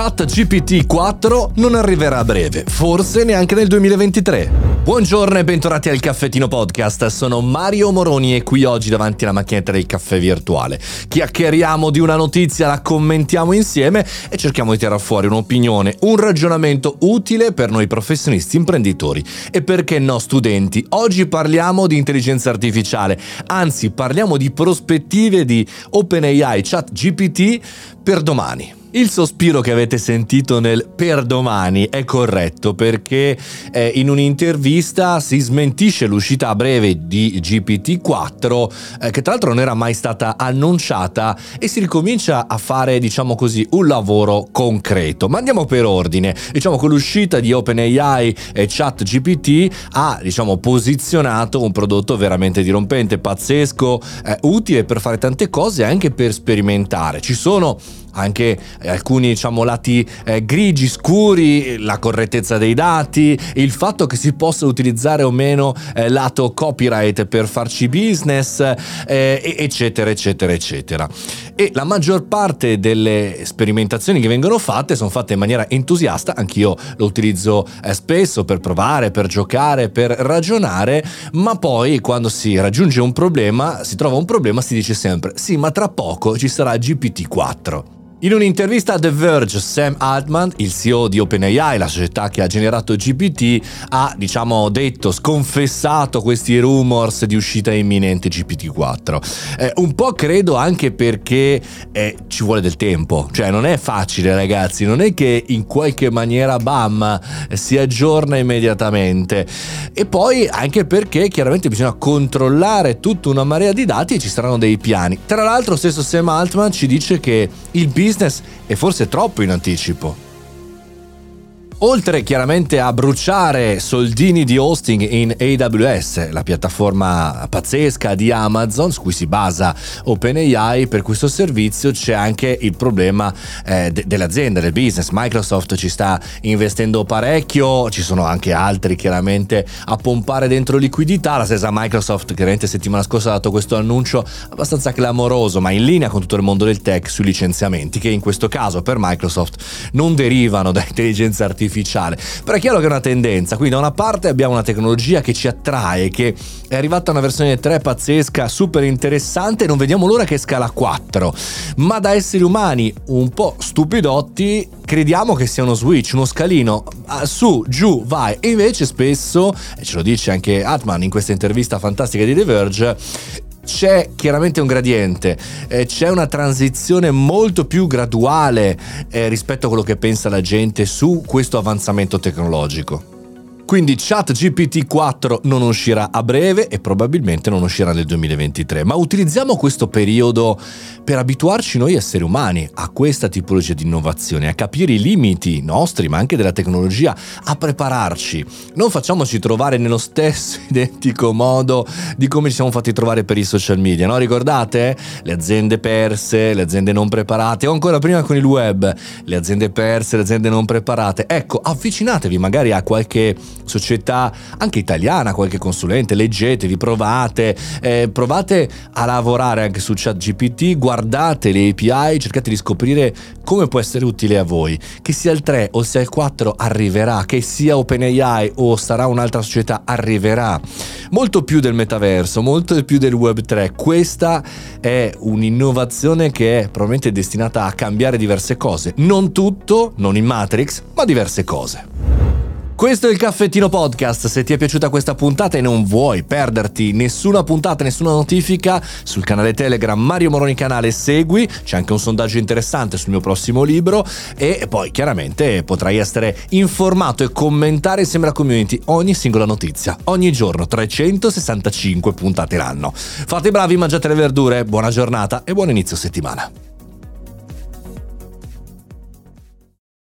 ChatGPT 4 non arriverà a breve, forse neanche nel 2023. Buongiorno e bentornati al Caffettino Podcast, sono Mario Moroni e qui oggi davanti alla macchinetta del caffè virtuale. Chiacchieriamo di una notizia, la commentiamo insieme e cerchiamo di tirare fuori un'opinione, un ragionamento utile per noi professionisti imprenditori e perché no studenti. Oggi parliamo di intelligenza artificiale, anzi parliamo di prospettive di OpenAI ChatGPT per domani. Il sospiro che avete sentito nel per domani è corretto perché eh, in un'intervista si smentisce l'uscita a breve di GPT-4 eh, che tra l'altro non era mai stata annunciata e si ricomincia a fare diciamo così un lavoro concreto. Ma andiamo per ordine. Diciamo che l'uscita di OpenAI e ChatGPT ha diciamo posizionato un prodotto veramente dirompente, pazzesco, eh, utile per fare tante cose e anche per sperimentare. Ci sono anche alcuni diciamo, lati eh, grigi, scuri, la correttezza dei dati, il fatto che si possa utilizzare o meno eh, lato copyright per farci business, eh, eccetera, eccetera, eccetera. E la maggior parte delle sperimentazioni che vengono fatte sono fatte in maniera entusiasta, anch'io lo utilizzo eh, spesso per provare, per giocare, per ragionare, ma poi quando si raggiunge un problema, si trova un problema, si dice sempre sì, ma tra poco ci sarà GPT-4. In un'intervista a The Verge, Sam Altman, il CEO di OpenAI, la società che ha generato GPT, ha, diciamo, detto, sconfessato questi rumors di uscita imminente GPT-4. Eh, un po' credo anche perché eh, ci vuole del tempo, cioè non è facile ragazzi, non è che in qualche maniera, bam, si aggiorna immediatamente. E poi anche perché chiaramente bisogna controllare tutta una marea di dati e ci saranno dei piani. Tra l'altro stesso Sam Altman ci dice che il business business è forse troppo in anticipo. Oltre chiaramente a bruciare soldini di hosting in AWS, la piattaforma pazzesca di Amazon su cui si basa OpenAI, per questo servizio c'è anche il problema eh, de- dell'azienda, del business. Microsoft ci sta investendo parecchio, ci sono anche altri chiaramente a pompare dentro liquidità. La stessa Microsoft chiaramente settimana scorsa ha dato questo annuncio abbastanza clamoroso, ma in linea con tutto il mondo del tech sui licenziamenti, che in questo caso per Microsoft non derivano da intelligenza artificiale artificiale. Però è chiaro che è una tendenza, quindi da una parte abbiamo una tecnologia che ci attrae, che è arrivata una versione 3 pazzesca, super interessante, non vediamo l'ora che scala 4, ma da esseri umani un po' stupidotti crediamo che sia uno switch, uno scalino, ah, su, giù, vai, e invece spesso, e ce lo dice anche Atman in questa intervista fantastica di The Verge, c'è chiaramente un gradiente, eh, c'è una transizione molto più graduale eh, rispetto a quello che pensa la gente su questo avanzamento tecnologico. Quindi ChatGPT 4 non uscirà a breve e probabilmente non uscirà nel 2023, ma utilizziamo questo periodo per abituarci noi esseri umani a questa tipologia di innovazione, a capire i limiti nostri, ma anche della tecnologia, a prepararci. Non facciamoci trovare nello stesso identico modo di come ci siamo fatti trovare per i social media, no? Ricordate? Le aziende perse, le aziende non preparate, o ancora prima con il web, le aziende perse, le aziende non preparate. Ecco, avvicinatevi magari a qualche società anche italiana, qualche consulente, leggetevi, provate, eh, provate a lavorare anche su ChatGPT, guardate le API, cercate di scoprire come può essere utile a voi. Che sia il 3 o sia il 4 arriverà, che sia OpenAI o sarà un'altra società arriverà. Molto più del metaverso, molto più del Web 3. Questa è un'innovazione che è probabilmente destinata a cambiare diverse cose. Non tutto, non in Matrix, ma diverse cose. Questo è il Caffettino Podcast. Se ti è piaciuta questa puntata e non vuoi perderti nessuna puntata, nessuna notifica, sul canale Telegram Mario Moroni Canale segui. C'è anche un sondaggio interessante sul mio prossimo libro. E poi chiaramente potrai essere informato e commentare insieme alla community ogni singola notizia. Ogni giorno 365 puntate l'anno. Fate i bravi, mangiate le verdure, buona giornata e buon inizio settimana.